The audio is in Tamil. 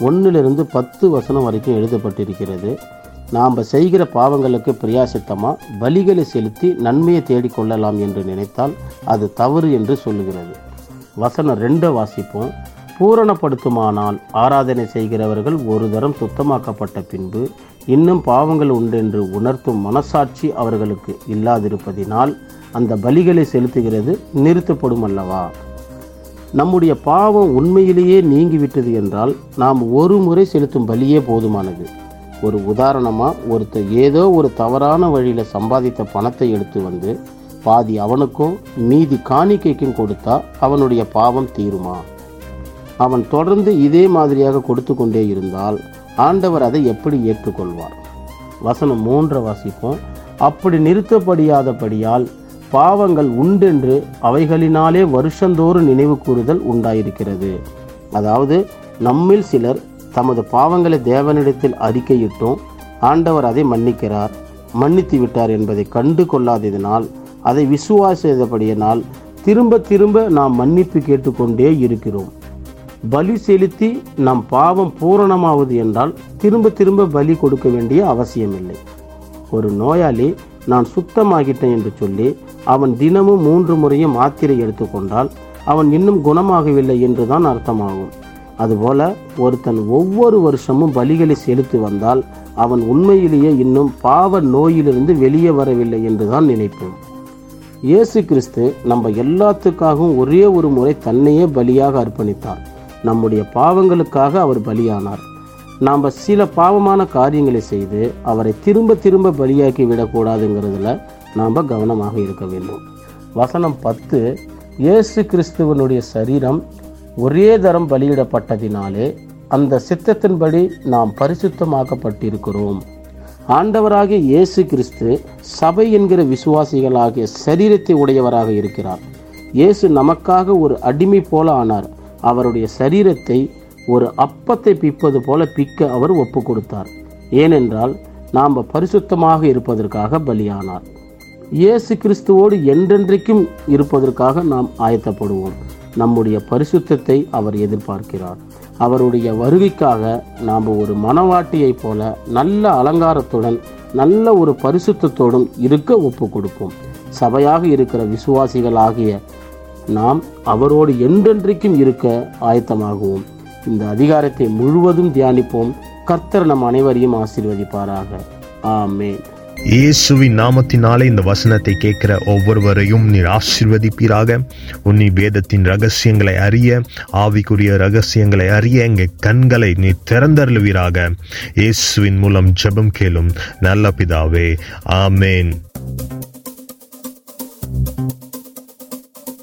ஒன்றிலிருந்து பத்து வசனம் வரைக்கும் எழுதப்பட்டிருக்கிறது. நாம் செய்கிற பாவங்களுக்கு பிரியாசித்தமாக பலிகளை செலுத்தி நன்மையை தேடிக்கொள்ளலாம் என்று நினைத்தால் அது தவறு என்று சொல்லுகிறது. வசனம் ரெண்டை வாசிப்போம். பூரணப்படுத்துமானால் ஆராதனை செய்கிறவர்கள் ஒரு தரம் சுத்தமாக்கப்பட்ட பின்பு இன்னும் பாவங்கள் உண்டென்று உணர்த்தும் மனசாட்சி அவர்களுக்கு இல்லாதிருப்பதினால் அந்த பலிகளை செலுத்துகிறது நிறுத்தப்படும் அல்லவா நம்முடைய பாவம் உண்மையிலேயே நீங்கிவிட்டது என்றால் நாம் ஒரு முறை செலுத்தும் பலியே போதுமானது. ஒரு உதாரணமாக ஒருத்தர் ஏதோ ஒரு தவறான வழியில் சம்பாதித்த பணத்தை எடுத்து வந்து பாதி அவனுக்கும் மீதி காணிக்கைக்கும் கொடுத்தா அவனுடைய பாவம் தீருமா? அவன் தொடர்ந்து இதே மாதிரியாக கொடுத்து கொண்டே இருந்தால் ஆண்டவர் அதை எப்படி ஏற்றுக்கொள்வார்? வசனம் மூன்று வாசிப்போம். அப்படி நிறுத்தப்படியாதபடியால் பாவங்கள் உண்டென்று அவைகளினாலே வருஷந்தோறும் நினைவு கூறுதல் உண்டாயிருக்கிறது. அதாவது நம்மில் சிலர் தமது பாவங்களை தேவனிடத்தில் அறிக்கையிட்டும் ஆண்டவர் அதை மன்னிக்கிறார் மன்னித்து விட்டார் என்பதை கண்டு கொள்ளாததினால் அதை விசுவாசித்தபடியினால் திரும்ப திரும்ப நாம் மன்னிப்பு கேட்டுக்கொண்டே இருக்கிறோம். பலி செலுத்தி நம் பாவம் பூரணமாவது என்றால் திரும்ப திரும்ப பலி கொடுக்க வேண்டிய அவசியமில்லை. ஒரு நோயாளி நான் சுத்தமாகிட்டேன் என்று சொல்லி அவன் தினமும் மூன்று முறையும் மாத்திரை எடுத்துக்கொண்டால் அவன் இன்னும் குணமாகவில்லை என்றுதான் அர்த்தமாகும். அதுபோல ஒருத்தன் ஒவ்வொரு வருஷமும் பலிகளை செலுத்தி வந்தால் அவன் உண்மையிலேயே இன்னும் பாவ நோயிலிருந்து வெளியே வரவில்லை என்றுதான் நினைப்போம் இயேசு கிறிஸ்து நம்ம எல்லாத்துக்காகவும் ஒரே ஒரு முறை தன்னையே பலியாக அர்ப்பணித்தார். நம்முடைய பாவங்களுக்காக அவர் பலியானார். நாம் சில பாவமான காரியங்களை செய்து அவரை திரும்ப திரும்ப பலியாக்கி விடக்கூடாதுங்கிறதுல நாம் கவனமாக இருக்க வேண்டும். வசனம் பத்து இயேசு கிறிஸ்துவனுடைய சரீரம் ஒரே தரம் பலியிடப்பட்டதினாலே அந்த சித்தத்தின்படி நாம் பரிசுத்தமாக்கப்பட்டிருக்கிறோம். ஆண்டவராகிய இயேசு கிறிஸ்து சபை என்கிற விசுவாசிகளாகிய சரீரத்தை உடையவராக இருக்கிறார். இயேசு நமக்காக ஒரு அடிமை போல ஆனார். அவருடைய சரீரத்தை ஒரு அப்பத்தை பிப்பது போல பிக்க அவர் ஒப்பு கொடுத்தார் ஏனென்றால் நாம் பரிசுத்தமாக இருப்பதற்காக பலியானார். இயேசு கிறிஸ்துவோடு என்றென்றைக்கும் இருப்பதற்காக நாம் ஆயத்தப்படுவோம். நம்முடைய பரிசுத்தத்தை அவர் எதிர்பார்க்கிறார். அவருடைய வருகைக்காக நாம் ஒரு மனவாட்டியைப் போல நல்ல அலங்காரத்துடன் நல்ல ஒரு பரிசுத்தத்தோடும் இருக்க ஒப்பு கொடுப்போம் சபையாக இருக்கிற விசுவாசிகள் ஆகிய நாம் அவரோடு என்றென்றைக்கும் இருக்க ஆயத்தமாகுவோம். இந்த அதிகாரத்தை முழுவதும் தியானிப்போம். கர்த்தர் நம் அனைவரையும் ஆசீர்வதிப்பாராக. ஆமே இயேசுவின் நாமத்தினாலே இந்த வசனத்தை கேட்கிற ஒவ்வொருவரையும் நீர் ஆசீர்வதிப்பீராக. உன்னி வேதத்தின் ரகசியங்களை அறிய ஆவிக்குரிய ரகசியங்களை அறிய எங்கள் கண்களை நீ திறந்தருளுவீராக. இயேசுவின் மூலம் ஜெபம் கேளும் நல்ல பிதாவே. ஆமேன்.